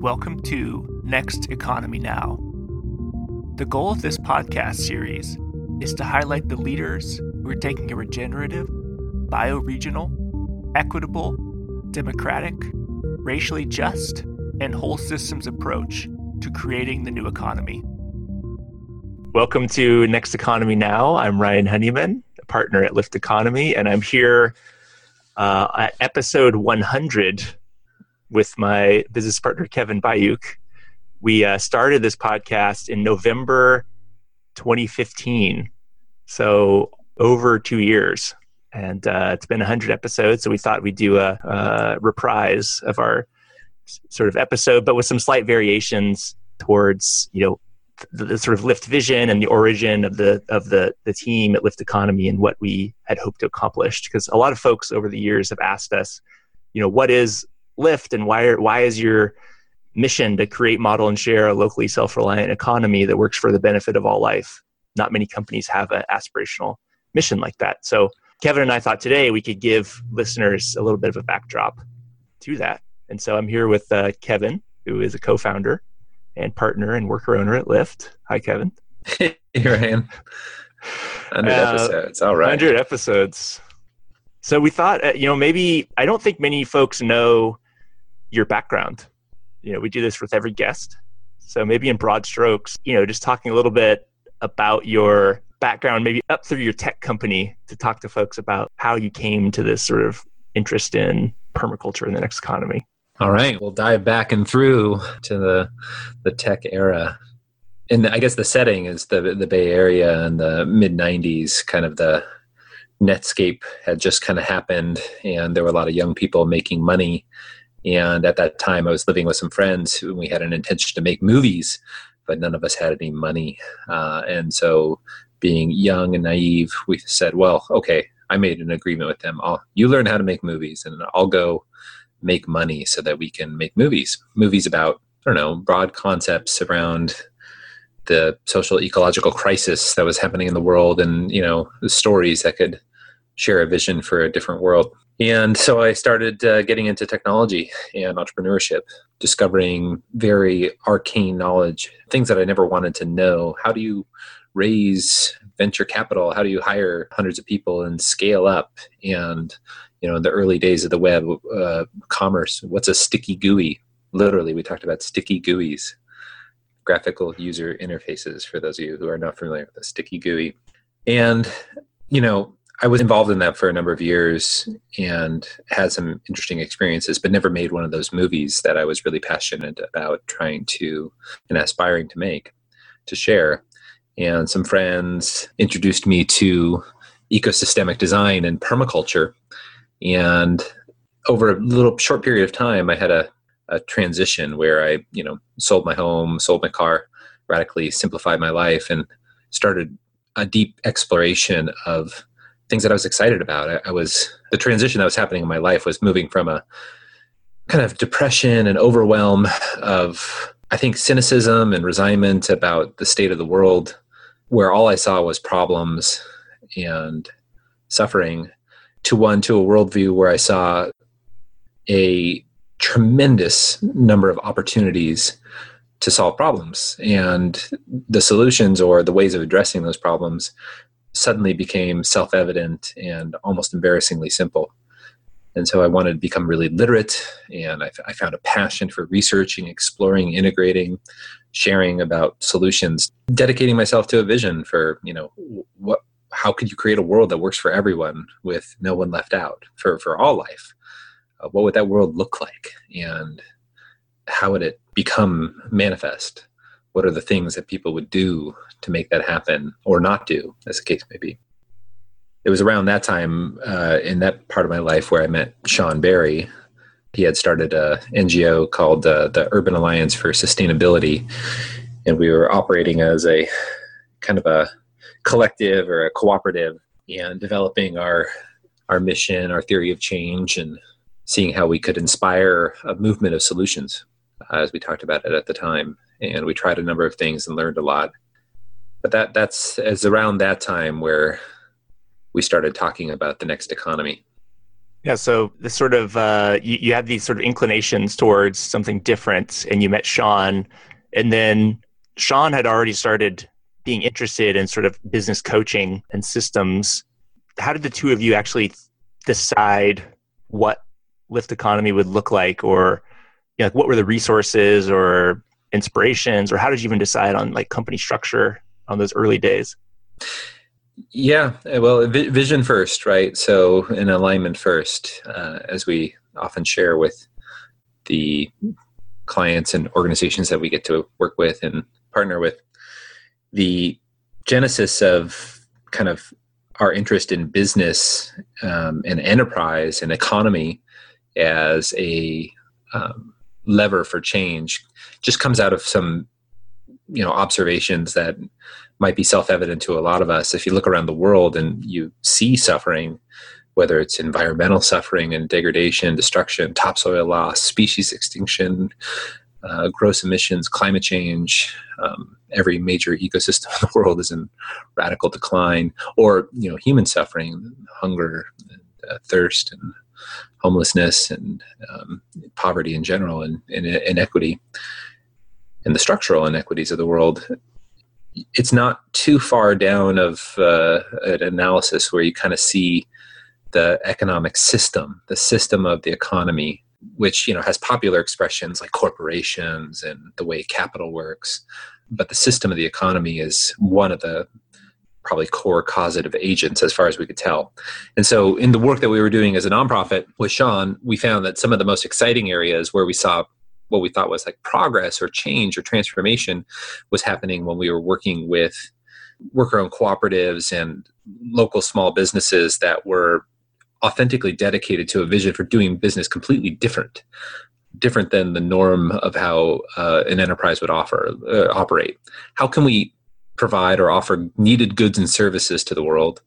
Welcome to Next Economy Now. The goal of this podcast series is to highlight the leaders who are taking a regenerative, bioregional, equitable, democratic, racially just, and whole systems approach to creating the new economy. Welcome to Next Economy Now. I'm Ryan Honeyman, a partner at Lift Economy, and I'm here uh, at episode 100 with my business partner, Kevin Bayuk. We uh, started this podcast in November 2015, so over two years. And uh, it's been 100 episodes, so we thought we'd do a, a reprise of our sort of episode, but with some slight variations towards, you know, the, the, sort of Lift vision and the origin of the of the the team at Lift Economy and what we had hoped to accomplish. Because a lot of folks over the years have asked us, you know, what is Lift and why are, why is your mission to create, model, and share a locally self-reliant economy that works for the benefit of all life? Not many companies have an aspirational mission like that. So Kevin and I thought today we could give listeners a little bit of a backdrop to that. And so I'm here with uh, Kevin, who is a co-founder and partner and worker owner at Lift. Hi, Kevin. Here I am. 100 uh, episodes. All right. 100 episodes. So we thought, uh, you know, maybe I don't think many folks know your background. You know, we do this with every guest. So maybe in broad strokes, you know, just talking a little bit about your background, maybe up through your tech company to talk to folks about how you came to this sort of interest in permaculture in the next economy. All right, we'll dive back and through to the the tech era. And I guess the setting is the the Bay Area in the mid '90s. Kind of the Netscape had just kind of happened, and there were a lot of young people making money. And at that time, I was living with some friends who we had an intention to make movies, but none of us had any money. Uh, and so, being young and naive, we said, "Well, okay." I made an agreement with them. I'll, you learn how to make movies, and I'll go make money so that we can make movies. Movies about, I don't know, broad concepts around the social ecological crisis that was happening in the world and, you know, the stories that could share a vision for a different world. And so I started uh, getting into technology and entrepreneurship, discovering very arcane knowledge, things that I never wanted to know. How do you raise venture capital? How do you hire hundreds of people and scale up? And you know in the early days of the web uh, commerce what's a sticky GUI literally we talked about sticky GUIs graphical user interfaces for those of you who are not familiar with a sticky GUI and you know I was involved in that for a number of years and had some interesting experiences, but never made one of those movies that I was really passionate about trying to and aspiring to make, to share. And some friends introduced me to ecosystemic design and permaculture. And over a little short period of time, I had a, a transition where I, you know, sold my home, sold my car, radically simplified my life, and started a deep exploration of things that I was excited about. I, I was the transition that was happening in my life was moving from a kind of depression and overwhelm of I think cynicism and resignment about the state of the world, where all I saw was problems and suffering, to one to a worldview where I saw a tremendous number of opportunities to solve problems and the solutions or the ways of addressing those problems suddenly became self-evident and almost embarrassingly simple and so i wanted to become really literate and I, I found a passion for researching exploring integrating sharing about solutions dedicating myself to a vision for you know what how could you create a world that works for everyone with no one left out for, for all life? Uh, what would that world look like? And how would it become manifest? What are the things that people would do to make that happen or not do, as the case may be? It was around that time uh, in that part of my life where I met Sean Barry. He had started a NGO called uh, the Urban Alliance for Sustainability, and we were operating as a kind of a collective or a cooperative and developing our our mission, our theory of change, and seeing how we could inspire a movement of solutions, uh, as we talked about it at the time. And we tried a number of things and learned a lot. But that that's as around that time where we started talking about the next economy. Yeah, so this sort of uh, you, you had these sort of inclinations towards something different, and you met Sean, and then Sean had already started being interested in sort of business coaching and systems. How did the two of you actually decide what lift economy would look like, or you know, like what were the resources or inspirations, or how did you even decide on like company structure on those early days? Yeah, well, vision first, right? So, in alignment first, uh, as we often share with the clients and organizations that we get to work with and partner with, the genesis of kind of our interest in business um, and enterprise and economy as a um, lever for change just comes out of some you know observations that might be self-evident to a lot of us. If you look around the world and you see suffering whether it's environmental suffering and degradation destruction topsoil loss species extinction uh, gross emissions climate change um, every major ecosystem in the world is in radical decline or you know human suffering hunger and, uh, thirst and homelessness and um, poverty in general and, and inequity and the structural inequities of the world it's not too far down of uh, an analysis where you kind of see the economic system, the system of the economy, which you know has popular expressions like corporations and the way capital works, but the system of the economy is one of the probably core causative agents as far as we could tell. And so in the work that we were doing as a nonprofit with Sean, we found that some of the most exciting areas where we saw what we thought was like progress or change or transformation was happening when we were working with worker owned cooperatives and local small businesses that were authentically dedicated to a vision for doing business completely different different than the norm of how uh, an enterprise would offer uh, operate. How can we provide or offer needed goods and services to the world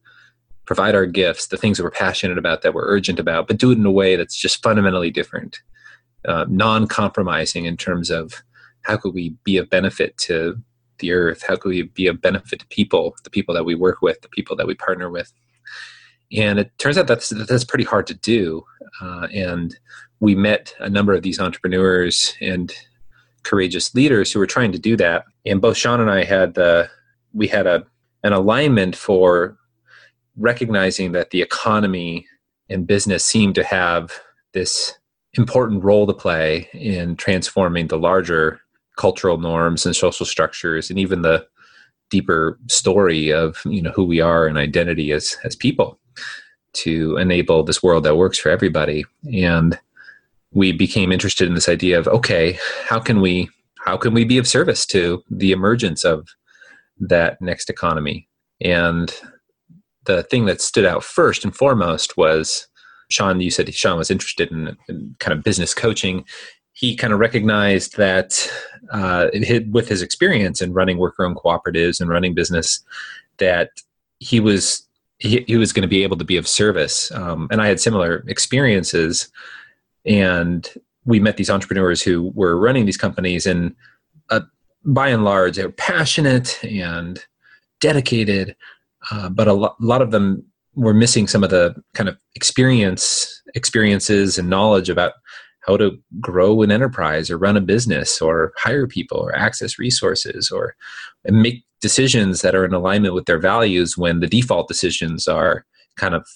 provide our gifts the things that we're passionate about that we're urgent about but do it in a way that's just fundamentally different uh, non-compromising in terms of how could we be of benefit to the earth? How could we be of benefit to people the people that we work with the people that we partner with? And it turns out that's that's pretty hard to do. Uh, and we met a number of these entrepreneurs and courageous leaders who were trying to do that. And both sean and i had uh, we had a an alignment for recognizing that the economy and business seem to have this important role to play in transforming the larger cultural norms and social structures and even the deeper story of you know who we are and identity as as people to enable this world that works for everybody. And we became interested in this idea of okay how can we how can we be of service to the emergence of that next economy? And the thing that stood out first and foremost was Sean, you said Sean was interested in, in kind of business coaching. He kind of recognized that uh, with his experience in running worker-owned cooperatives and running business, that he was he, he was going to be able to be of service. Um, and I had similar experiences, and we met these entrepreneurs who were running these companies, and uh, by and large, they were passionate and dedicated, uh, but a, lo- a lot of them we're missing some of the kind of experience experiences and knowledge about how to grow an enterprise or run a business or hire people or access resources or make decisions that are in alignment with their values when the default decisions are kind of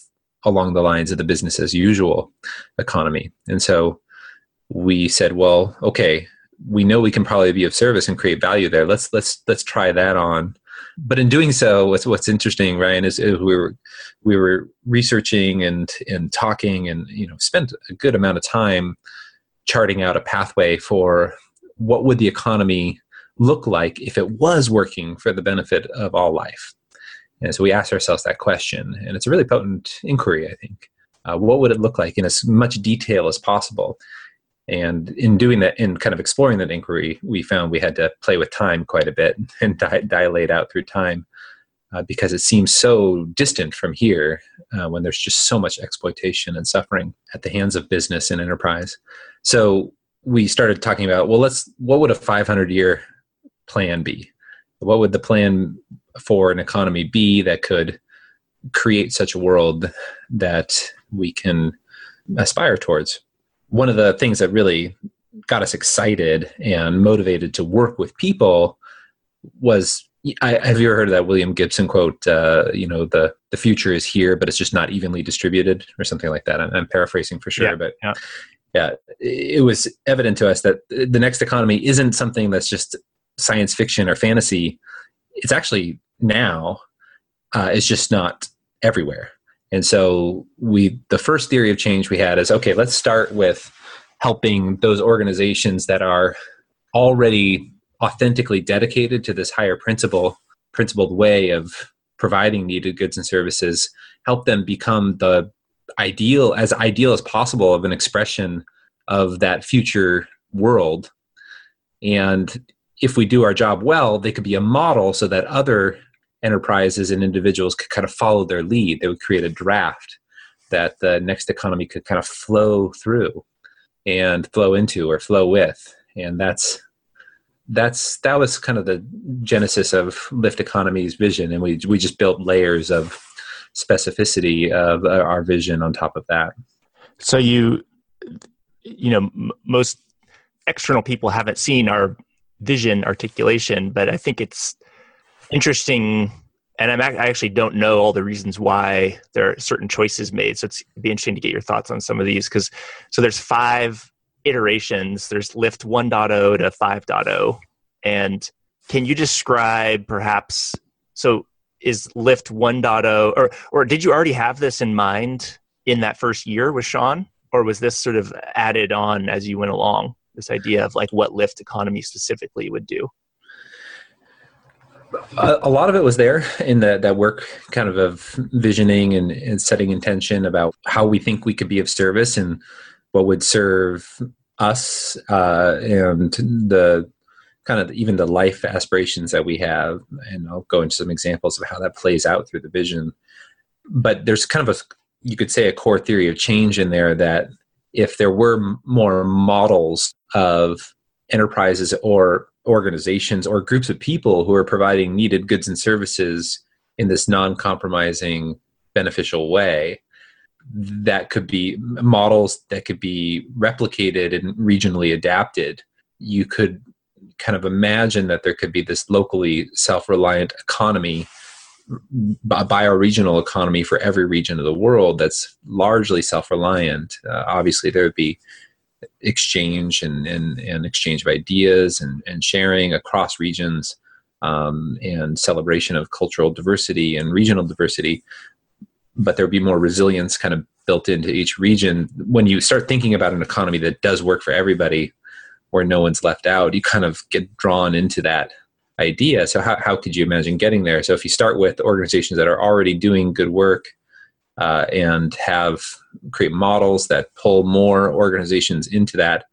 along the lines of the business as usual economy. And so we said well okay we know we can probably be of service and create value there. Let's let's let's try that on but in doing so, what's what's interesting, Ryan, is, we were we were researching and and talking, and you know, spent a good amount of time charting out a pathway for what would the economy look like if it was working for the benefit of all life. And so we asked ourselves that question, and it's a really potent inquiry, I think. Uh, what would it look like in as much detail as possible? And in doing that, in kind of exploring that inquiry, we found we had to play with time quite a bit and di- dilate out through time uh, because it seems so distant from here uh, when there's just so much exploitation and suffering at the hands of business and enterprise. So we started talking about well, let's what would a 500 year plan be? What would the plan for an economy be that could create such a world that we can aspire towards. One of the things that really got us excited and motivated to work with people was I, have you ever heard of that William Gibson quote? Uh, you know, the the future is here, but it's just not evenly distributed, or something like that. I'm, I'm paraphrasing for sure, yeah, but yeah. yeah, it was evident to us that the next economy isn't something that's just science fiction or fantasy. It's actually now. Uh, it's just not everywhere. And so we, the first theory of change we had is okay. Let's start with helping those organizations that are already authentically dedicated to this higher principle principled way of providing needed goods and services help them become the ideal as ideal as possible of an expression of that future world and if we do our job well they could be a model so that other enterprises and individuals could kind of follow their lead. They would create a draft that the next economy could kind of flow through and flow into or flow with. And that's that's that was kind of the genesis of lift economy's vision. And we we just built layers of specificity of uh, our vision on top of that. So you you know m- most external people haven't seen our vision articulation but i think it's interesting and I'm, i actually don't know all the reasons why there are certain choices made so it's it'd be interesting to get your thoughts on some of these because so there's five iterations. There's Lift 1.0 to 5.0. And can you describe perhaps so is Lift 1.0 or or did you already have this in mind in that first year with Sean or was this sort of added on as you went along this idea of like what Lift economy specifically would do? A, lot of it was there in the, that work kind of of visioning and, and setting intention about how we think we could be of service and what would serve us uh, and the kind of even the life aspirations that we have. And i'll go into some examples of how that plays out through the vision. But there's kind of a you could say a core theory of change in there that if there were more models of enterprises or organizations or groups of people who are providing needed goods and services in this non-compromising beneficial way that could be models that could be replicated and regionally adapted. You could kind of imagine that there could be this locally self-reliant economy a bioregional economy for every region of the world that's largely self-reliant. Uh, obviously there would be exchange and, and, and exchange of ideas and, and sharing across regions um, and celebration of cultural diversity and regional diversity but there'd be more resilience kind of built into each region. When you start thinking about an economy that does work for everybody, where no one's left out, you kind of get drawn into that idea. So how, how could you imagine getting there? So if you start with organizations that are already doing good work uh, and have create models that pull more organizations into that,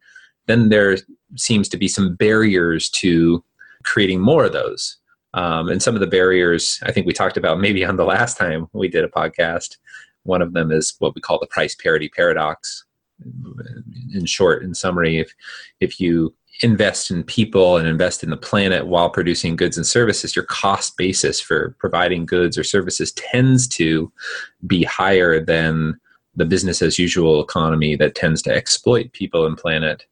then there seems to be some barriers to creating more of those. Um, and some of the barriers I think we talked about maybe on the last time we did a podcast. One of them is what we call the price parity paradox. In short, in summary, if if you invest in people and invest in the planet while producing goods and services, your cost basis for providing goods or services tends to be higher than the business as usual economy that tends to exploit people and planet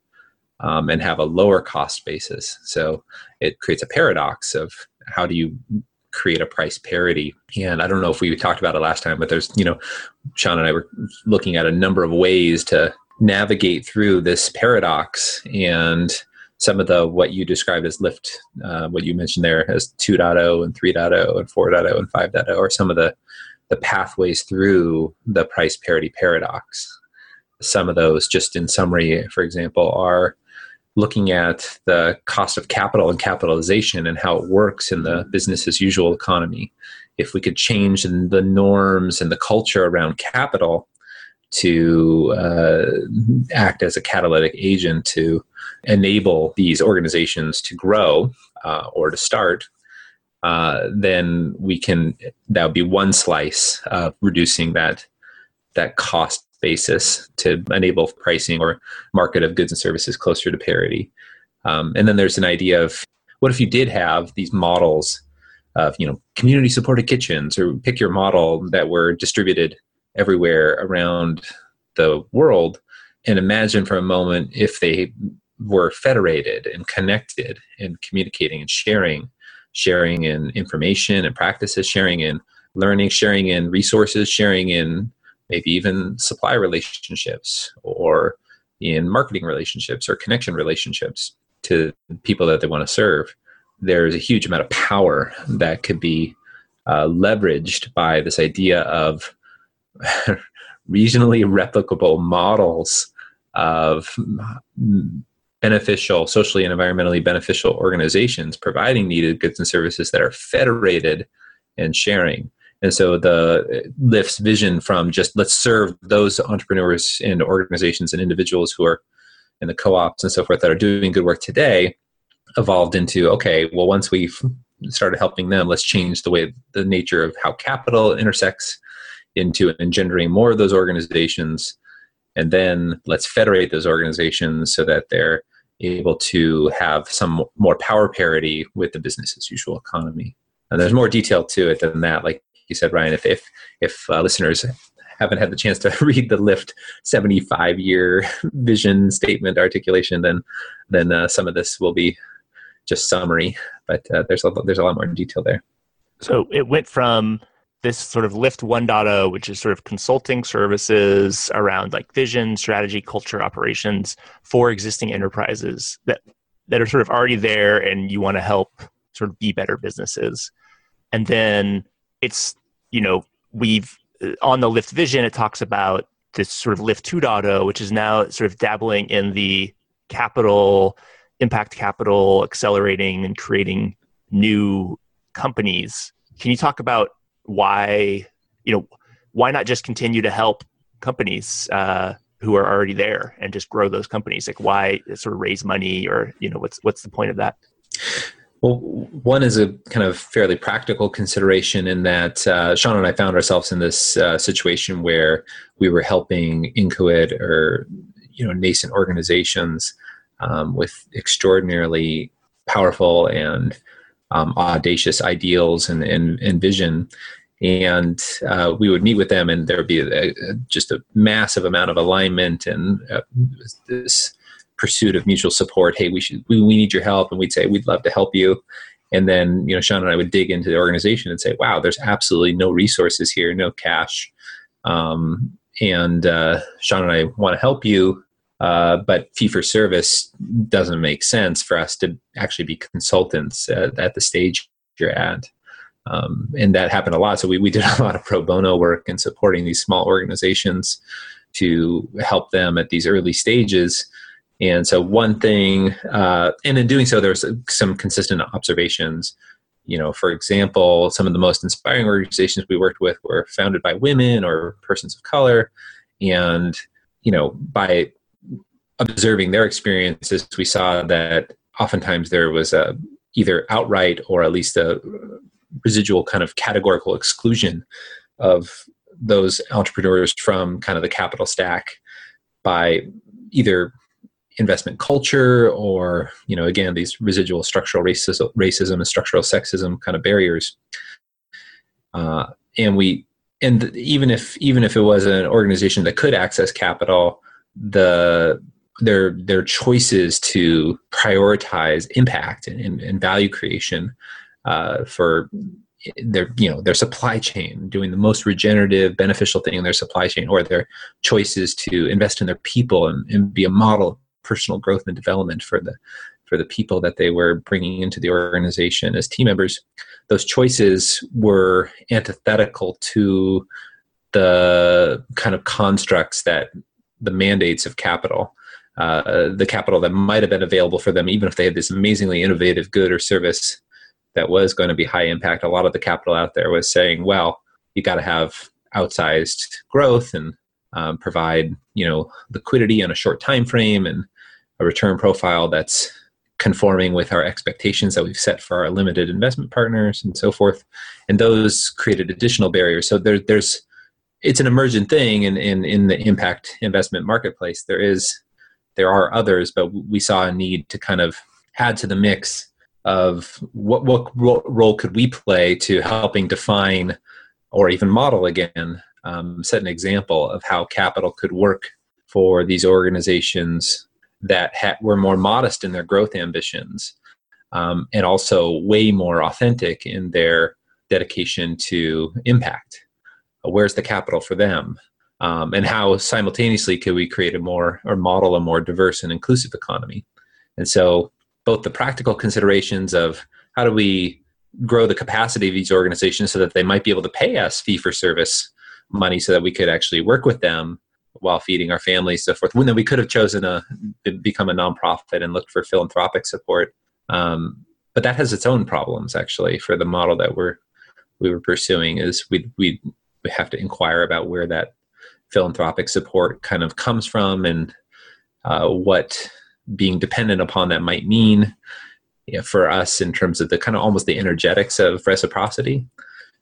um, and have a lower cost basis. So it creates a paradox of how do you create a price parity and i don't know if we talked about it last time but there's you know sean and i were looking at a number of ways to navigate through this paradox and some of the what you described as lift uh, what you mentioned there as 2.0 and 3.0 and 4.0 and 5.0 are some of the the pathways through the price parity paradox some of those just in summary for example are looking at the cost of capital and capitalization and how it works in the business as usual economy. If we could change the norms and the culture around capital to uh, act as a catalytic agent to enable these organizations to grow uh, or to start, uh, then we can that would be one slice of reducing that that cost basis to enable pricing or market of goods and services closer to parity. Um, and then there's an idea of what if you did have these models of you know community supported kitchens or pick your model that were distributed everywhere around the world and imagine for a moment if they were federated and connected and communicating and sharing sharing in information and practices sharing in learning sharing in resources sharing in maybe even supply relationships or in marketing relationships or connection relationships to people that they want to serve there's a huge amount of power that could be uh, leveraged by this idea of regionally replicable models of beneficial, socially and environmentally beneficial organizations providing needed goods and services that are federated and sharing. And so the Lift's vision from just let's serve those entrepreneurs and organizations and individuals who are in the co-ops and so forth that are doing good work today evolved into okay, well once we've started helping them, let's change the way the nature of how capital intersects into engendering more of those organizations and then let's federate those organizations so that they're able to have some more power parity with the business as usual economy. And there's more detail to it than that. Like you said ryan if if if uh, listeners haven't had the chance to read the Lift 75 year vision statement articulation then then uh, some of this will be just summary. But uh, there's a there's a lot more detail there. So it went from this sort of Lift 1.0, which is sort of consulting services around like vision, strategy, culture, operations for existing enterprises that that are sort of already there and you want to help sort of be better businesses. And then it's, you know, we've uh, on the Lift vision, it talks about this sort of Lift 2.0, which is now sort of dabbling in the capital, impact capital, accelerating and creating new companies. Can you talk about why you know why not just continue to help companies uh, who are already there and just grow those companies? Like why sort of raise money or you know what's what's the point of that? Well, one is a kind of fairly practical consideration in that uh, Sean and I found ourselves in this uh, situation where we were helping Incoid or you know nascent organizations um, with extraordinarily powerful and um, audacious ideals and, and, and vision. And uh, we would meet with them, and there would be a, a, just a massive amount of alignment and uh, this pursuit of mutual support. Hey, we should we, we need your help, and we'd say we'd love to help you. And then you know, Sean and I would dig into the organization and say, "Wow, there's absolutely no resources here, no cash." Um, and uh, Sean and I want to help you. Uh, but fee for service doesn't make sense for us to actually be consultants at, at the stage you're at. Um, and that happened a lot. So we, we did a lot of pro bono work in supporting these small organizations to help them at these early stages. And so one thing, uh, and in doing so, there's some consistent observations. You know, for example, some of the most inspiring organizations we worked with were founded by women or persons of color. And, you know, by observing their experiences, we saw that oftentimes there was a either outright or at least a residual kind of categorical exclusion of those entrepreneurs from kind of the capital stack by either investment culture or you know again these residual structural racism, racism and structural sexism kind of barriers. Uh, and we and even if even if it was an organization that could access capital the their their choices to prioritize impact and, and, and value creation uh, for their you know their supply chain doing the most regenerative beneficial thing in their supply chain or their choices to invest in their people and, and be a model of personal growth and development for the for the people that they were bringing into the organization as team members. Those choices were antithetical to the kind of constructs that the mandates of capital uh, the capital that might have been available for them, even if they had this amazingly innovative good or service that was going to be high impact. A lot of the capital out there was saying, well, you got to have outsized growth and um, provide you know liquidity on a short time frame and a return profile that's conforming with our expectations that we've set for our limited investment partners and so forth and those created additional barriers so there, there's it's an emergent thing in, in, in the impact investment marketplace there is there are others, but we saw a need to kind of add to the mix of what what role could we play to helping define or even model again um, set an example of how capital could work for these organizations that ha- were more modest in their growth ambitions um, and also way more authentic in their dedication to impact. Where's the capital for them? Um, and how simultaneously could we create a more or model a more diverse and inclusive economy? And so, both the practical considerations of how do we grow the capacity of these organizations so that they might be able to pay us fee for service money so that we could actually work with them while feeding our families, so forth. When then we could have chosen a become a nonprofit and looked for philanthropic support, um, but that has its own problems actually for the model that we're we were pursuing. Is we we we have to inquire about where that philanthropic support kind of comes from and uh, what being dependent upon that might mean you know, for us in terms of the kind of almost the energetics of reciprocity.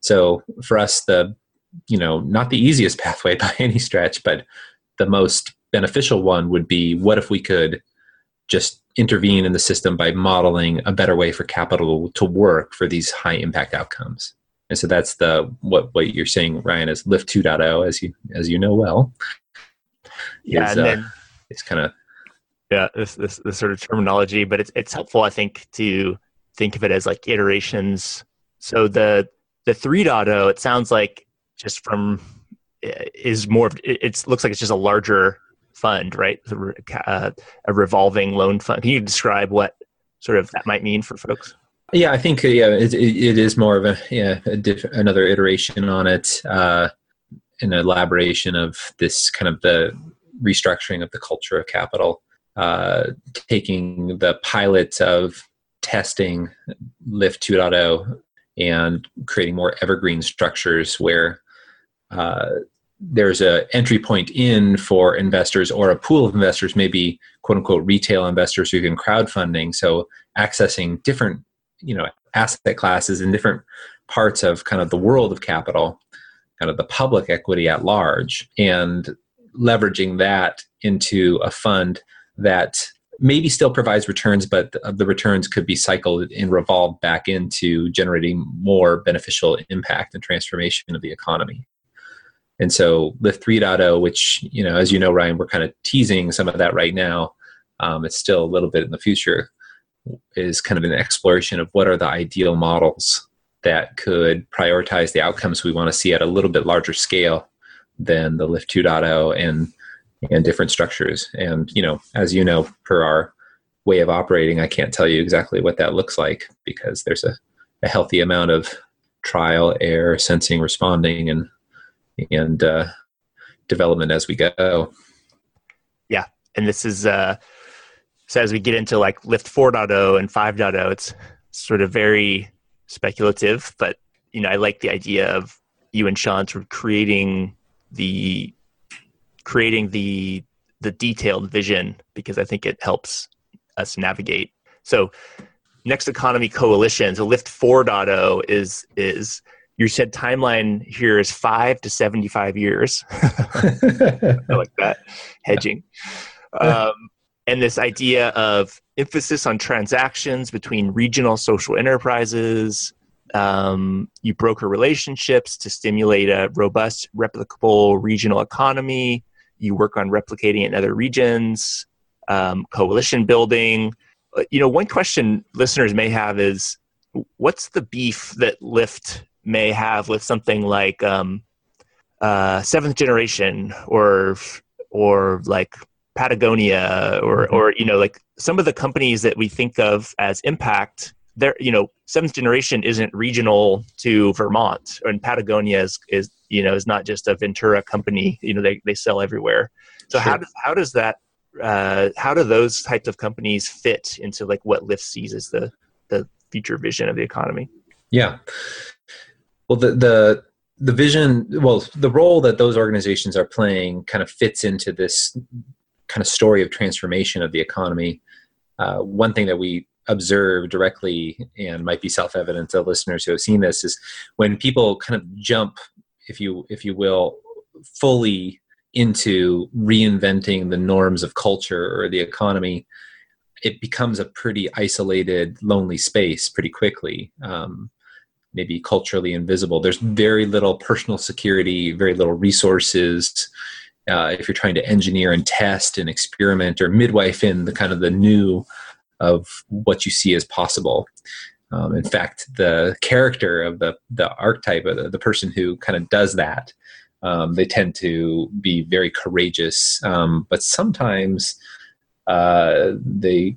So for us, the you know not the easiest pathway by any stretch, but the most beneficial one would be what if we could just intervene in the system by modeling a better way for capital to work for these high impact outcomes. And so that's the what what you're saying, Ryan, is Lift 2.0, as you as you know well. Yeah, is, and then, uh, it's kind of yeah this, this this sort of terminology, but it's it's helpful, I think, to think of it as like iterations. So the the 3.0, it sounds like just from is more it looks like it's just a larger fund, right? Uh, a revolving loan fund. Can you describe what sort of that might mean for folks? Yeah, I think uh, yeah, it, it is more of a yeah a diff- another iteration on it, uh, an elaboration of this kind of the restructuring of the culture of capital, uh, taking the pilot of testing Lift 2.0 and creating more evergreen structures where uh, there's a entry point in for investors or a pool of investors, maybe quote unquote retail investors who can crowdfunding. So accessing different you know asset classes in different parts of kind of the world of capital kind of the public equity at large and leveraging that into a fund that maybe still provides returns but the returns could be cycled and revolved back into generating more beneficial impact and transformation of the economy. And so lift 3.0 which you know as you know ryan we're kind of teasing some of that right now. Um, it's still a little bit in the future is kind of an exploration of what are the ideal models that could prioritize the outcomes we want to see at a little bit larger scale than the lift 2.0 and and different structures. And you know as you know per our way of operating i can't tell you exactly what that looks like because there's a, a healthy amount of trial error sensing responding and and uh, development as we go. Yeah. And this is uh so as we get into like Lift 4.0 and 5.0, it's sort of very speculative, but you know, I like the idea of you and Sean sort of creating the creating the the detailed vision because I think it helps us navigate. So next economy coalition, so Lift 4.0 is is you said timeline here is five to 75 years. I like that hedging. Um, and this idea of emphasis on transactions between regional social enterprises. Um, you broker relationships to stimulate a robust, replicable regional economy. You work on replicating it in other regions, um, coalition building. Uh, you know, one question listeners may have is what's the beef that Lift may have with something like um, uh, seventh generation or or like Patagonia or mm-hmm. or you know like some of the companies that we think of as impact they're you know seventh generation isn't regional to Vermont and Patagonia is is you know is not just a Ventura company you know they, they sell everywhere so sure. how does how does that uh, how do those types of companies fit into like what Lift sees as the the future vision of the economy yeah well the the the vision well the role that those organizations are playing kind of fits into this kind of story of transformation of the economy. Uh, one thing that we observe directly and might be self-evident to listeners who have seen this is when people kind of jump, if you if you will, fully into reinventing the norms of culture or the economy, it becomes a pretty isolated, lonely space pretty quickly. Um, maybe culturally invisible. There's very little personal security, very little resources. Uh, if you're trying to engineer and test and experiment or midwife in the kind of the new of what you see as possible. Um, in fact, the character of the the archetype of the, the person who kind of does that, um, they tend to be very courageous, um, but sometimes uh, they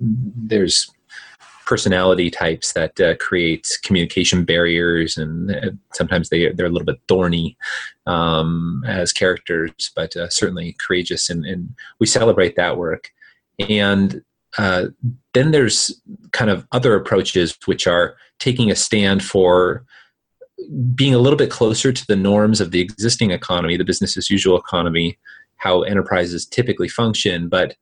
there's personality types that uh, create communication barriers, and uh, sometimes they they're a little bit thorny um, as characters, but uh, certainly courageous, and, and, we celebrate that work. And uh, then there's kind of other approaches which are taking a stand for being a little bit closer to the norms of the existing economy, the business as usual economy, how enterprises typically function, but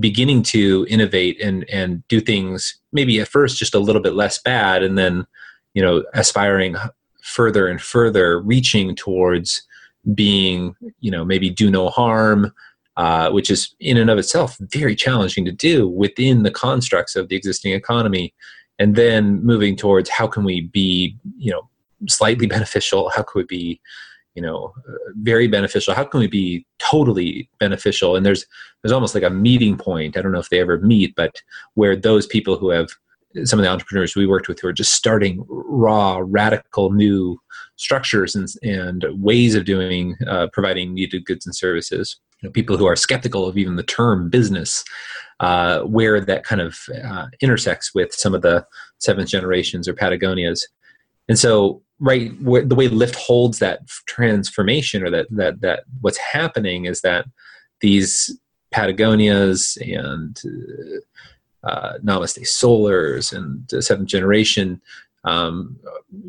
beginning to innovate and and do things maybe at first just a little bit less bad and then you know aspiring further and further reaching towards being you know maybe do no harm uh, which is in and of itself very challenging to do within the constructs of the existing economy. And then moving towards how can we be you know slightly beneficial? How can we be you know very beneficial? How can we be totally beneficial? And there's there's almost like a meeting point. I don't know if they ever meet but where those people who have some of the entrepreneurs we worked with who are just starting raw radical new structures and, and ways of doing uh, providing needed goods and services. You know, people who are skeptical of even the term business uh, where that kind of uh, intersects with some of the seventh generations or patagonias. And so right the way Lift holds that transformation or that that that what's happening is that these patagonias and uh, namaste solars and uh, seventh generation um,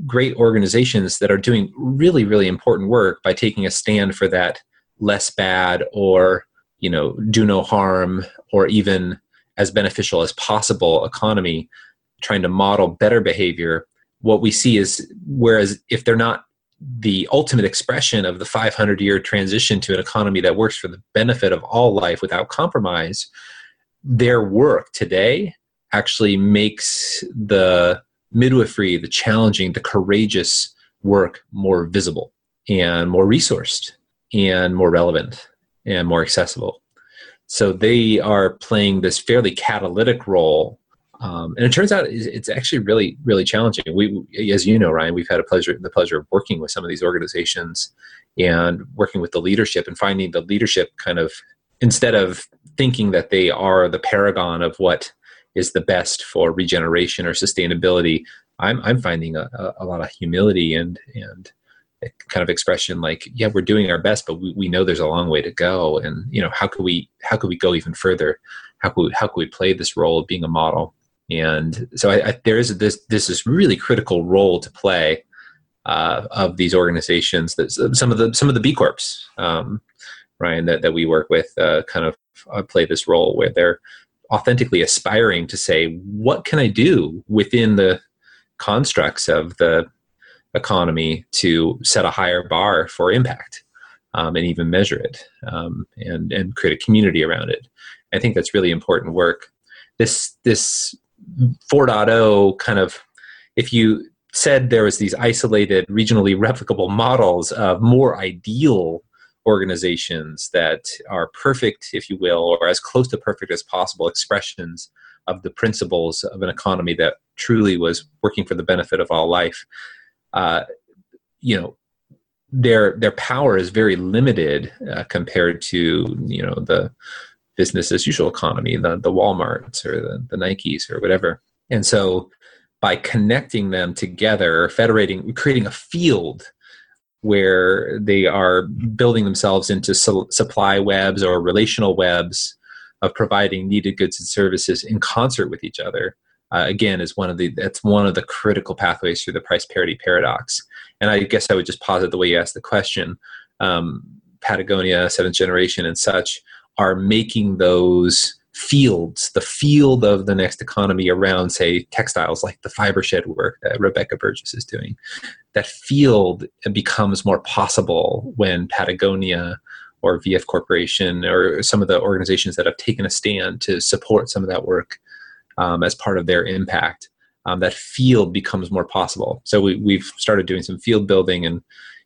great organizations that are doing really really important work by taking a stand for that less bad or you know do no harm or even as beneficial as possible economy trying to model better behavior. What we see is whereas if they're not the ultimate expression of the 500 year transition to an economy that works for the benefit of all life without compromise, their work today actually makes the midwifery, the challenging, the courageous work more visible and more resourced and more relevant and more accessible. So they are playing this fairly catalytic role um, and it turns out it's actually really, really challenging. We, as you know, Ryan, we've had a pleasure, the pleasure of working with some of these organizations and working with the leadership and finding the leadership kind of instead of thinking that they are the paragon of what is the best for regeneration or sustainability. I'm, I'm finding a, a lot of humility and, and kind of expression like, yeah, we're doing our best, but we, we know there's a long way to go. And, you know, how could we, how could we go even further? How could we, how could we play this role of being a model? and so I, I, there is this this is really critical role to play uh, of these organizations that some of the some of the B corps um, Ryan that, that we work with uh, kind of uh, play this role where they're authentically aspiring to say what can I do within the constructs of the economy to set a higher bar for impact um, and even measure it um, and and create a community around it. I think that's really important work. This this 4.0 kind of if you said there was these isolated regionally replicable models of more ideal organizations that are perfect if you will or as close to perfect as possible expressions of the principles of an economy that truly was working for the benefit of all life uh, you know their their power is very limited uh, compared to you know the business as usual economy, the, the Walmarts or the, the Nikes or whatever. And so by connecting them together, federating, creating a field where they are building themselves into su- supply webs or relational webs of providing needed goods and services in concert with each other. Uh, again, is one of the that's one of the critical pathways through the price parity paradox. And I guess I would just posit the way you asked the question. Um, Patagonia, seventh generation, and such are making those fields, the field of the next economy around, say, textiles, like the Fibershed work that Rebecca Burgess is doing. That field becomes more possible when Patagonia or VF Corporation or some of the organizations that have taken a stand to support some of that work um, as part of their impact um, that field becomes more possible. So we, we've started doing some field building, and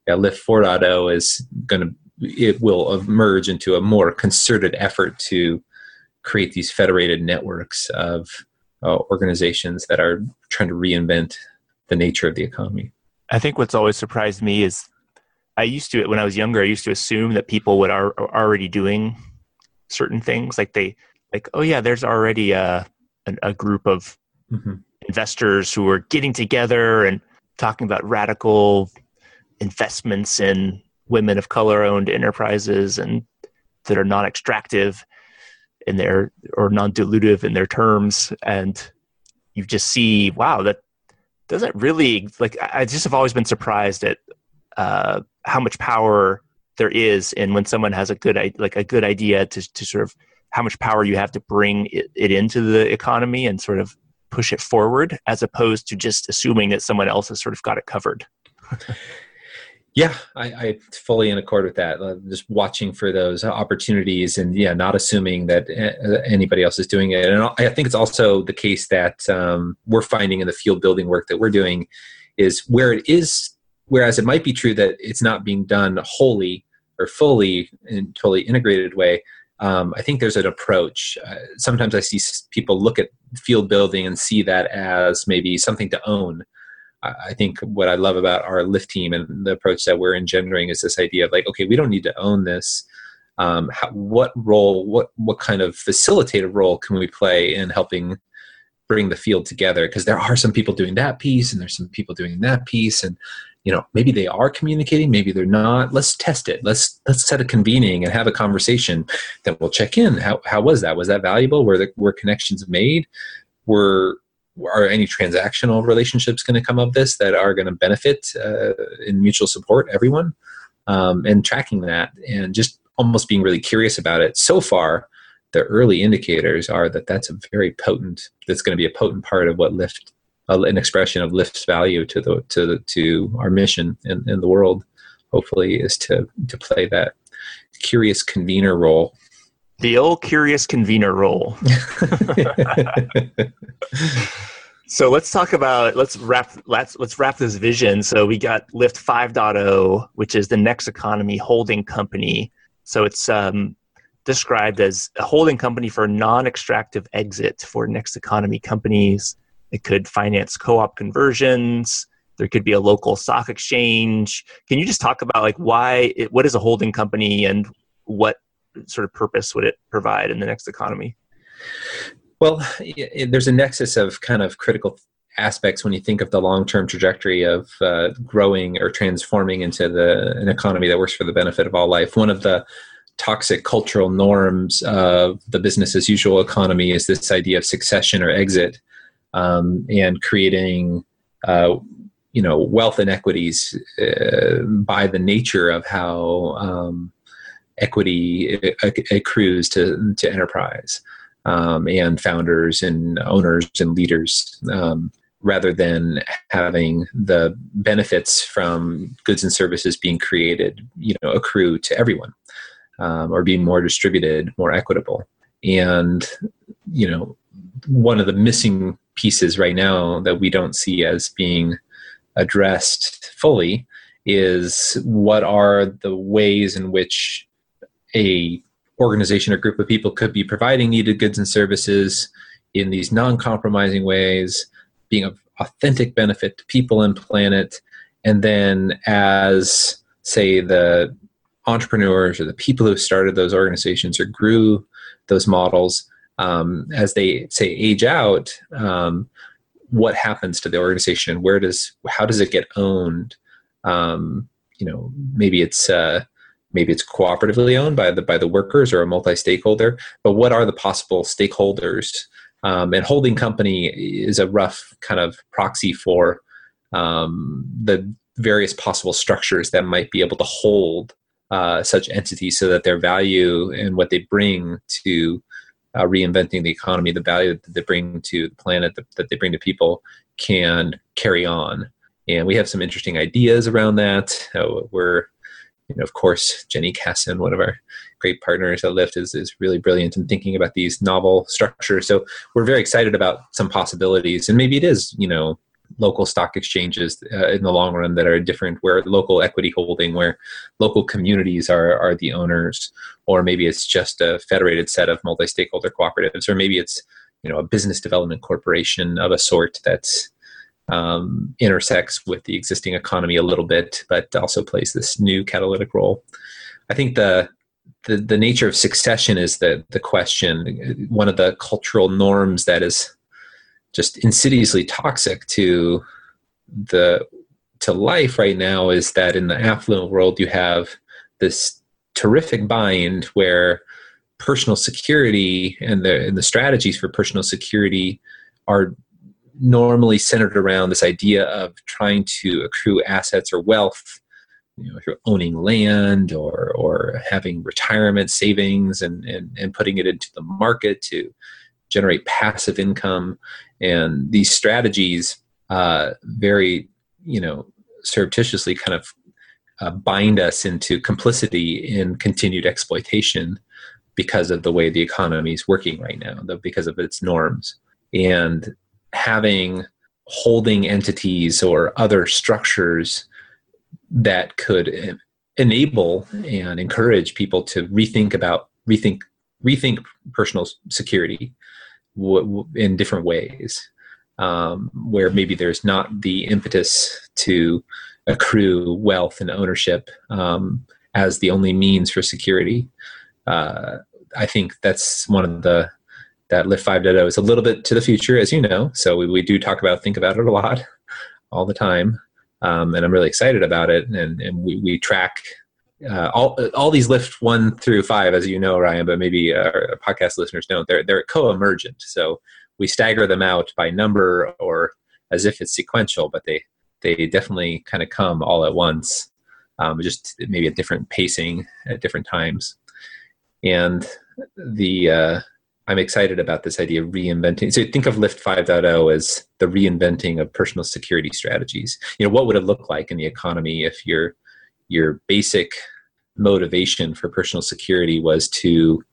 yeah, Lift 4.0 is going to it will emerge into a more concerted effort to create these federated networks of uh, organizations that are trying to reinvent the nature of the economy. I think what's always surprised me is I used to when I was younger. I used to assume that people would are, are already doing certain things, like they like oh yeah, there's already a a, a group of mm-hmm. investors who are getting together and talking about radical investments in women of color owned enterprises and that are non-extractive in their or non-dilutive in their terms. And you just see wow that doesn't really like i just have always been surprised at uh, how much power there is in when someone has a good like a good idea to, to sort of how much power you have to bring it, it into the economy and sort of push it forward as opposed to just assuming that someone else has sort of got it covered Yeah, I, I fully in accord with that. Uh, just watching for those opportunities, and yeah, not assuming that uh, anybody else is doing it. And I think it's also the case that um, we're finding in the field building work that we're doing is where it is. Whereas it might be true that it's not being done wholly or fully in totally integrated way. Um, I think there's an approach. Uh, sometimes I see people look at field building and see that as maybe something to own I think what I love about our lift team and the approach that we're engendering is this idea of like, okay, we don't need to own this. Um, how, what role, what what kind of facilitative role can we play in helping bring the field together? Because there are some people doing that piece, and there's some people doing that piece, and you know maybe they are communicating, maybe they're not. Let's test it. Let's let's set a convening and have a conversation. Then we'll check in. How how was that? Was that valuable? Were the were connections made? Were are any transactional relationships going to come of this that are going to benefit uh, in mutual support everyone? Um, and tracking that and just almost being really curious about it. So far the early indicators are that that's a very potent that's going to be a potent part of what lift uh, an expression of lift's value to the to the, to our mission in, in the world hopefully is to to play that curious convener role the old curious convener role. so let's talk about let's wrap let's let's wrap this vision. So we got Lift 5.0, which is the next economy holding company. So it's um, described as a holding company for non-extractive exit for next economy companies. It could finance co-op conversions. There could be a local stock exchange. Can you just talk about like why it, what is a holding company and what sort of purpose would it provide in the next economy? Well, there's a nexus of kind of critical aspects when you think of the long-term trajectory of uh, growing or transforming into the an economy that works for the benefit of all life. One of the toxic cultural norms of the business as usual economy is this idea of succession or exit, um, and creating. Uh, you know wealth inequities uh, by the nature of how um, equity accrues to, to enterprise um, and founders and owners and leaders um, rather than having the benefits from goods and services being created you know accrue to everyone um, or being more distributed more equitable. And you know one of the missing pieces right now that we don't see as being addressed fully is what are the ways in which a organization or group of people could be providing needed goods and services in these non-compromising ways being of authentic benefit to people and planet. And then as say the entrepreneurs or the people who started those organizations or grew those models um, as they say age out um, what happens to the organization? Where does how does it get owned? Um, you know maybe it's uh, maybe it's cooperatively owned by the by the workers or a multi-stakeholder but what are the possible stakeholders? Um, and holding company is a rough kind of proxy for um, the various possible structures that might be able to hold uh, such entities so that their value and what they bring to uh, reinventing the economy the value that they bring to the planet that, that they bring to people can carry on. And we have some interesting ideas around that. Uh, we're you know, of course, Jenny Kassan, one of our great partners at Lift, is, is really brilliant in thinking about these novel structures. So we're very excited about some possibilities. And maybe it is, you know, local stock exchanges uh, in the long run that are different, where local equity holding, where local communities are, are the owners, or maybe it's just a federated set of multi stakeholder cooperatives, or maybe it's, you know, a business development corporation of a sort that's um, intersects with the existing economy a little bit, but also plays this new catalytic role. I think the the, the nature of succession is the the question. One of the cultural norms that is just insidiously toxic to the to life right now is that in the affluent world you have this terrific bind where personal security and the and the strategies for personal security are normally centered around this idea of trying to accrue assets or wealth you know if you're owning land or or having retirement savings and and, and putting it into the market to generate passive income. And these strategies uh, very you know surreptitiously kind of uh, bind us into complicity in continued exploitation because of the way the economy is working right now though because of its norms. And having holding entities or other structures that could enable and encourage people to rethink about rethink rethink personal security in different ways. Um, where maybe there's not the impetus to accrue wealth and ownership um, as the only means for security. Uh, i think that's one of the that Lift 5.0 is a little bit to the future, as you know. So we, we do talk about, think about it a lot, all the time. Um, and I'm really excited about it. And, and we, we track uh, all all these Lift one through five, as you know, Ryan, but maybe our podcast listeners don't. They're they're co-emergent, so we stagger them out by number or as if it's sequential, but they they definitely kind of come all at once, um, just maybe at different pacing at different times. And the uh, I'm excited about this idea of reinventing. So think of Lift 5.0 as the reinventing of personal security strategies. You know, what would it look like in the economy if your your basic motivation for personal security was to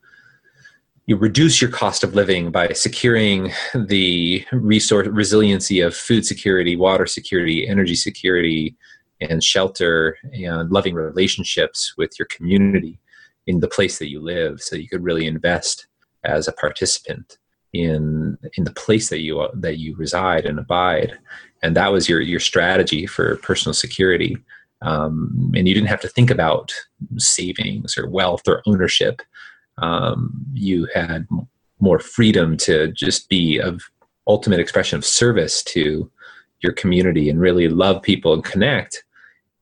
you reduce your cost of living by securing the resource resiliency of food security, water security, energy security, and shelter and loving relationships with your community in the place that you live so you could really invest as a participant in in the place that you that you reside and abide. And that was your your strategy for personal security. Um, and you didn't have to think about savings or wealth or ownership. Um, you had more freedom to just be of ultimate expression of service to your community and really love people and connect.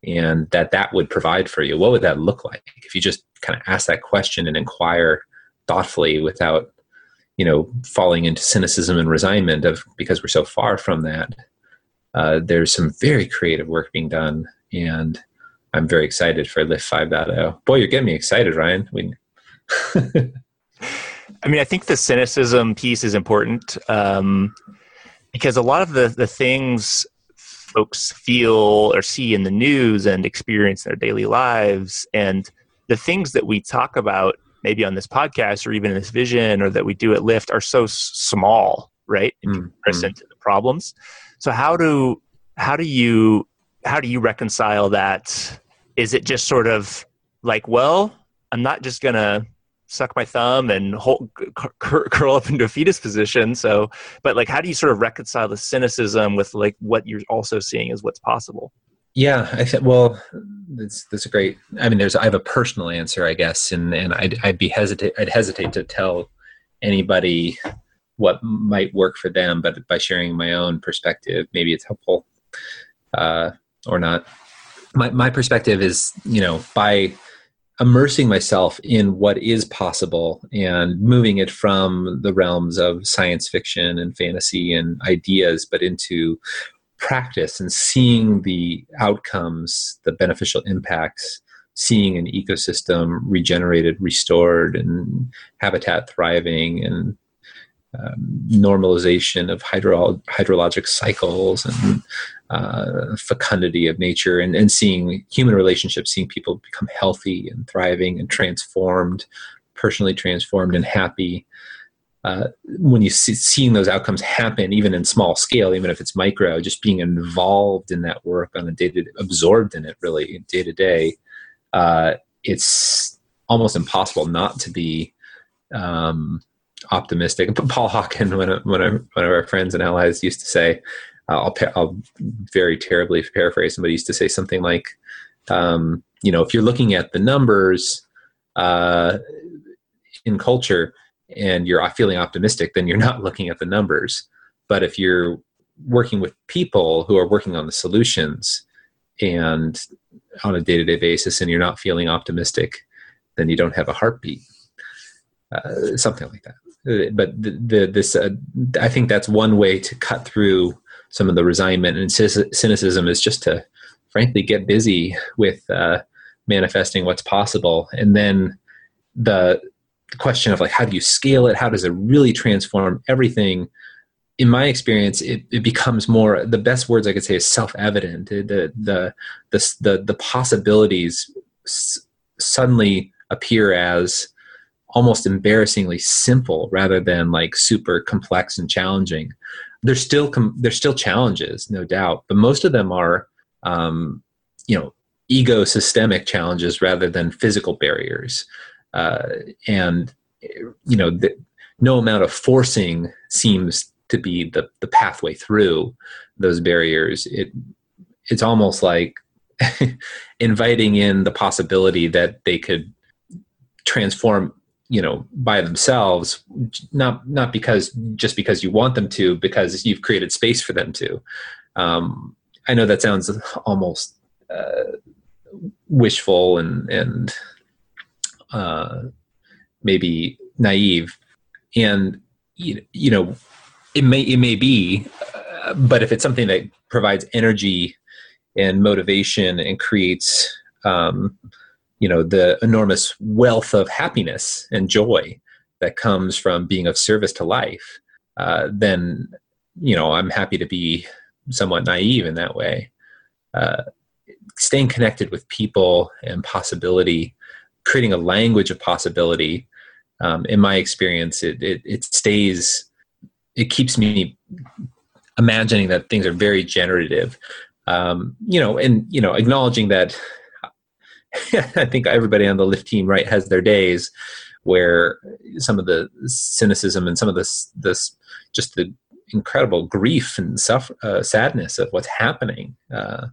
And that that would provide for you. What would that look like? If you just kind of ask that question and inquire thoughtfully without you know falling into cynicism and resignment of because we're so far from that uh, there's some very creative work being done. And i'm very excited for Lift 5.0 boy you're getting me excited ryan. We i mean i think the cynicism piece is important um, because a lot of the, the things folks feel or see in the news and experience in their daily lives and the things that we talk about maybe on this podcast or even in this vision or that we do at Lift are so small, right, in mm-hmm. comparison to the problems. So how do how do you how do you reconcile that? Is it just sort of like, well, I'm not just gonna suck my thumb and hold, curl up into a fetus position. So, but like, how do you sort of reconcile the cynicism with like what you're also seeing as what's possible? Yeah, I think. Well, that's that's a great. I mean, there's. I have a personal answer, I guess, and and I'd I'd be hesitate. I'd hesitate to tell anybody what might work for them, but by sharing my own perspective, maybe it's helpful, uh, or not. My my perspective is, you know, by immersing myself in what is possible and moving it from the realms of science fiction and fantasy and ideas, but into practice and seeing the outcomes, the beneficial impacts, seeing an ecosystem regenerated, restored, and habitat thriving, and um, normalization of hydro- hydrologic cycles, and uh, fecundity of nature and, and seeing human relationships, seeing people become healthy and thriving and transformed, personally transformed and happy. Uh, when you see seeing those outcomes happen, even in small scale, even if it's micro, just being involved in that work on a day to absorbed in it really day to day, uh, it's almost impossible not to be um, optimistic. Paul Hawken, one of, one of, one of our friends and allies, used to say, I'll, I'll very terribly paraphrase somebody used to say something like, um, you know, if you're looking at the numbers uh, in culture and you're feeling optimistic, then you're not looking at the numbers. But if you're working with people who are working on the solutions and on a day-to-day basis and you're not feeling optimistic, then you don't have a heartbeat. Uh, something like that. Uh, but the, the, this, uh, I think that's one way to cut through some of the resignment and cynicism is just to frankly get busy with uh, manifesting what's possible and then the question of like how do you scale it? How does it really transform everything? In my experience it, it becomes more the best words i could say is self-evident. The the the the, the possibilities s- suddenly appear as almost embarrassingly simple rather than like super complex and challenging. There's still com- there's still challenges, no doubt, but most of them are, um, you know, ego systemic challenges rather than physical barriers. Uh, and you know, the, no amount of forcing seems to be the the pathway through those barriers. It it's almost like inviting in the possibility that they could transform you know by themselves not not because just because you want them to because you've created space for them to um, i know that sounds almost uh, wishful and and uh, maybe naive. And you, you know it may it may be uh, but if it's something that provides energy and motivation and creates um, you know the enormous wealth of happiness and joy that comes from being of service to life uh, then you know i'm happy to be somewhat naive in that way. Uh, staying connected with people and possibility creating a language of possibility um, in my experience it, it, it stays it keeps me imagining that things are very generative. Um, you know and you know acknowledging that I think everybody on the lift team, right, has their days where some of the cynicism and some of this, this just the incredible grief and suffer, uh, sadness of what's happening uh,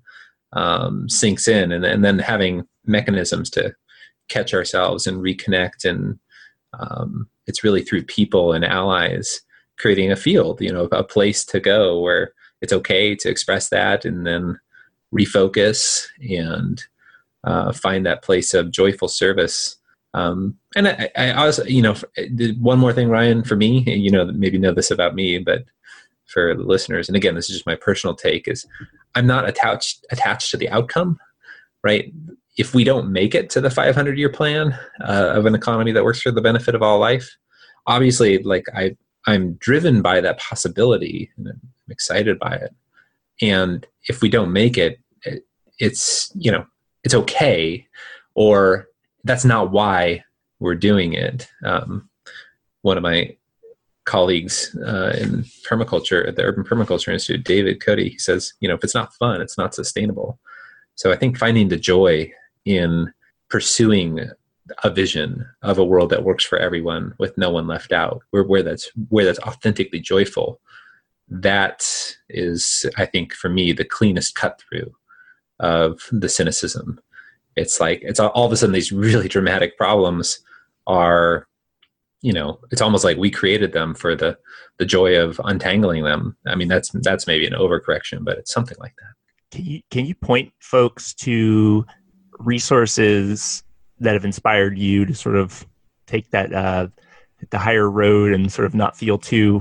um, sinks in, and, and then having mechanisms to catch ourselves and reconnect, and um, it's really through people and allies creating a field, you know, a place to go where it's okay to express that, and then refocus and uh, find that place of joyful service. Um, and I, I, also, you know, one more thing, Ryan, for me, you know, maybe know this about me, but for the listeners, and again, this is just my personal take, is I'm not attached attached to the outcome, right? If we don't make it to the 500 year plan uh, of an economy that works for the benefit of all life, obviously, like I, I'm driven by that possibility, and I'm excited by it. And if we don't make it, it it's you know it's okay or that's not why we're doing it um, one of my colleagues uh, in permaculture at the urban permaculture institute david cody he says you know if it's not fun it's not sustainable so i think finding the joy in pursuing a vision of a world that works for everyone with no one left out where, where that's where that's authentically joyful that is i think for me the cleanest cut through of the cynicism. It's like it's all, all of a sudden these really dramatic problems are, you know, it's almost like we created them for the the joy of untangling them. I mean, that's that's maybe an overcorrection, but it's something like that. Can you can you point folks to resources that have inspired you to sort of take that uh, the higher road and sort of not feel too?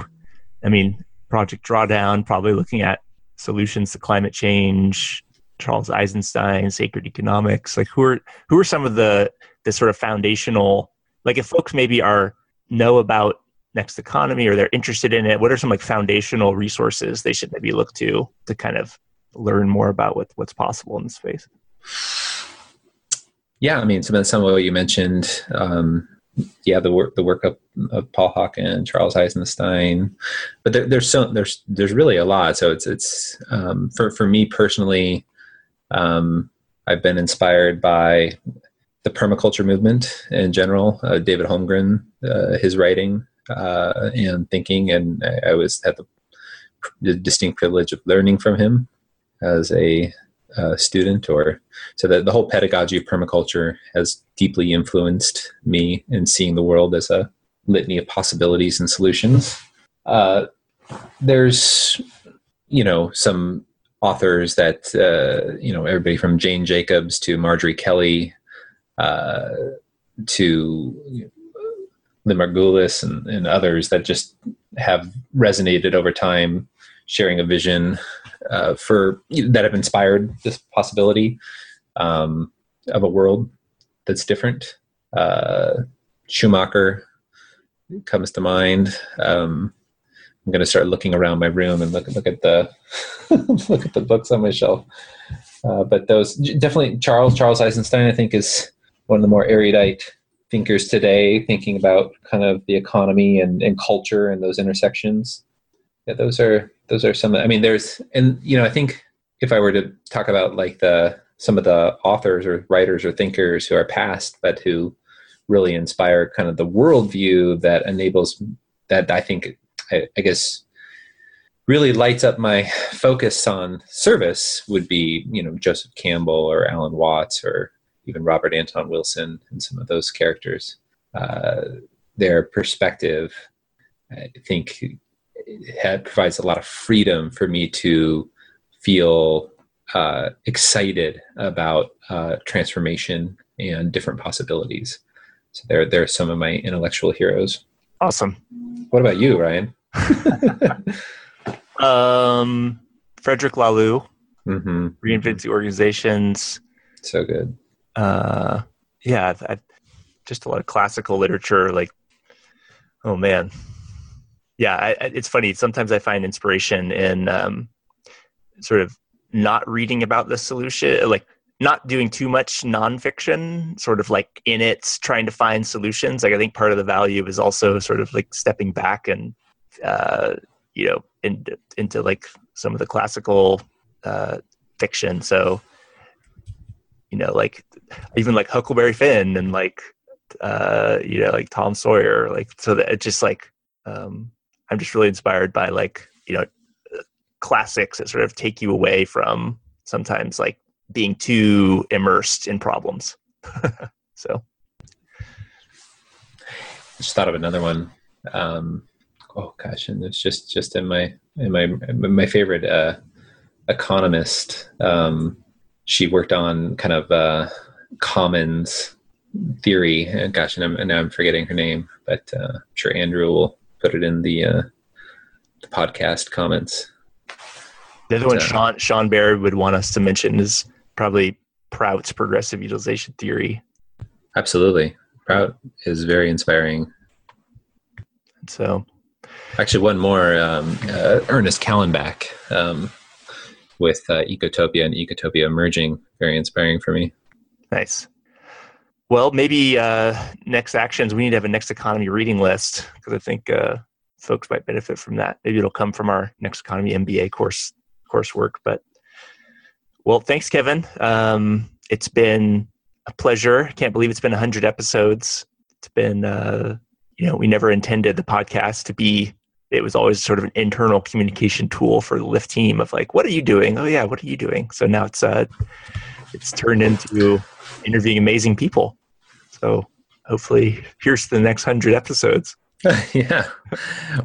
I mean, Project Drawdown, probably looking at solutions to climate change, Charles Eisenstein, Sacred Economics? Like who are who are some of the the sort of foundational like if folks maybe are know about next economy or they're interested in it, what are some like foundational resources they should maybe look to to kind of learn more about what, what's possible in the space. Yeah, I mean, some of some of what you mentioned, um, yeah, the work the work of, of Paul Hawken and Charles Eisenstein, but there, there's so there's there's really a lot. So it's it's um, for for me personally, um, I've been inspired by the permaculture movement in general. Uh, David Holmgren, uh, his writing uh, and thinking, and I, I was at the, the distinct privilege of learning from him as a uh, student or so that the whole pedagogy of permaculture has deeply influenced me in seeing the world as a litany of possibilities and solutions. Uh, there's you know some authors that uh, you know everybody from jane jacobs to marjorie kelly uh, to Lynn Margulis and, and others that just have resonated over time sharing a vision uh, for that have inspired this possibility um, of a world that's different. Uh, Schumacher comes to mind. Um, I'm going to start looking around my room and look look at the look at the books on my shelf. Uh, but those definitely Charles Charles Eisenstein I think is one of the more erudite thinkers today, thinking about kind of the economy and, and culture and those intersections. Yeah, those are those are some. I mean, there's and you know I think if I were to talk about like the some of the authors or writers or thinkers who are past, but who really inspire kind of the worldview that enables that I think I, I guess really lights up my focus on service would be you know Joseph Campbell or Alan Watts or even Robert Anton Wilson and some of those characters. Uh, their perspective, I think, had, provides a lot of freedom for me to feel uh, excited about uh, transformation and different possibilities. So there, there are some of my intellectual heroes. Awesome. What about you, Ryan? um, Frederic Laloux, mm-hmm. reinventing organizations. So good. Uh, yeah, I, I, just a lot of classical literature. Like, oh man, yeah, I, it's funny. Sometimes I find inspiration in um, sort of not reading about the solution, like not doing too much nonfiction, sort of like in it, trying to find solutions. Like I think part of the value is also sort of like stepping back and uh, you know into into like some of the classical uh, fiction. So you know, like even like Huckleberry Finn and like uh, you know, like Tom Sawyer. Like so that it just like um, I'm just really inspired by like you know classics that sort of take you away from sometimes like being too immersed in problems. so I just thought of another one. Um, oh gosh, and it's just just in my in my my favorite uh, economist. Um, she worked on kind of uh, commons theory. And gosh, and, I'm, now I'm forgetting her name, but uh, I'm sure Andrew will put it in the, uh, the podcast comments. The other one, Sean Sean Baird would want us to mention is probably Prout's progressive utilization theory. Absolutely, Prout is very inspiring. So, actually, one more um, uh, Ernest Callenbach um, with uh, Ecotopia and Ecotopia Emerging, very inspiring for me. Nice. Well, maybe uh, next actions we need to have a next economy reading list because I think uh, folks might benefit from that. Maybe it'll come from our next economy MBA course coursework. But well, thanks, Kevin. Um, it's been a pleasure. Can't believe it's been hundred episodes. It's been uh, you know we never intended the podcast to be. It was always sort of an internal communication tool for the Lift team of like, what are you doing? Oh yeah, what are you doing? So now it's uh, it's turned into interviewing amazing people. So hopefully, here's the next hundred episodes. yeah,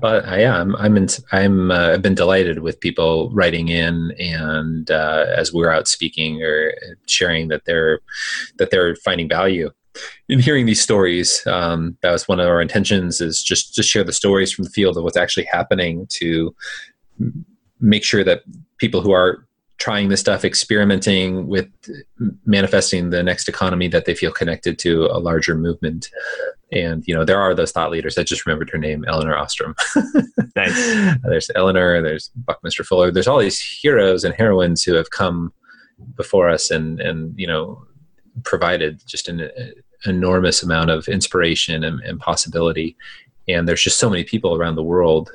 well, yeah, I'm, I'm, in, I'm, uh, I've been delighted with people writing in, and uh, as we're out speaking or sharing that they're, that they're finding value in hearing these stories. Um, that was one of our intentions is just to share the stories from the field of what's actually happening to make sure that people who are trying this stuff, experimenting with manifesting the next economy that they feel connected to a larger movement. and you know there are those thought leaders. I just remembered her name, Elinor Ostrom. nice. There's Eleanor. There's Buckminster Fuller. There's all these heroes and heroines who have come before us and and you know provided just an, an enormous amount of inspiration and, and possibility. And there's just so many people around the world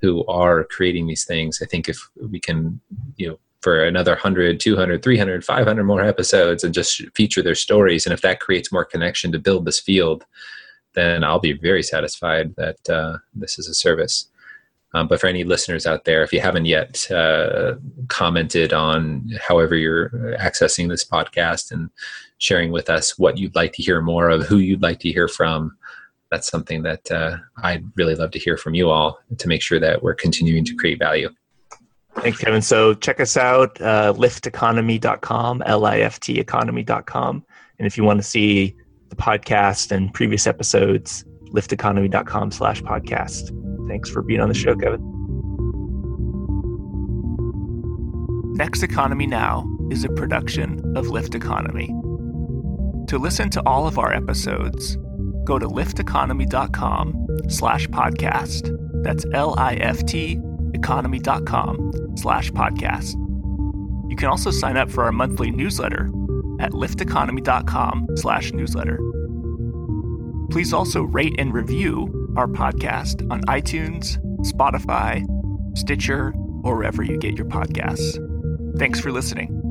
who are creating these things. I think if we can, you know, for another 100, 200, 300, 500 more episodes and just feature their stories. And if that creates more connection to build this field, then I'll be very satisfied that uh, this is a service. Um, but for any listeners out there, if you haven't yet uh, commented on however you're accessing this podcast and sharing with us what you'd like to hear more of, who you'd like to hear from, that's something that uh, I'd really love to hear from you all to make sure that we're continuing to create value. Thanks, Kevin. So check us out, uh, lifteconomy.com, L-I-F-T economy.com. And if you want to see the podcast and previous episodes, lifteconomy.com slash podcast. Thanks for being on the show, Kevin. Next Economy Now is a production of Lift Economy. To listen to all of our episodes, go to lifteconomy.com slash podcast. That's L-I-F-T economy.com slash podcast. You can also sign up for our monthly newsletter at lifteconomy.com slash newsletter. Please also rate and review our podcast on iTunes, Spotify, Stitcher, or wherever you get your podcasts. Thanks for listening.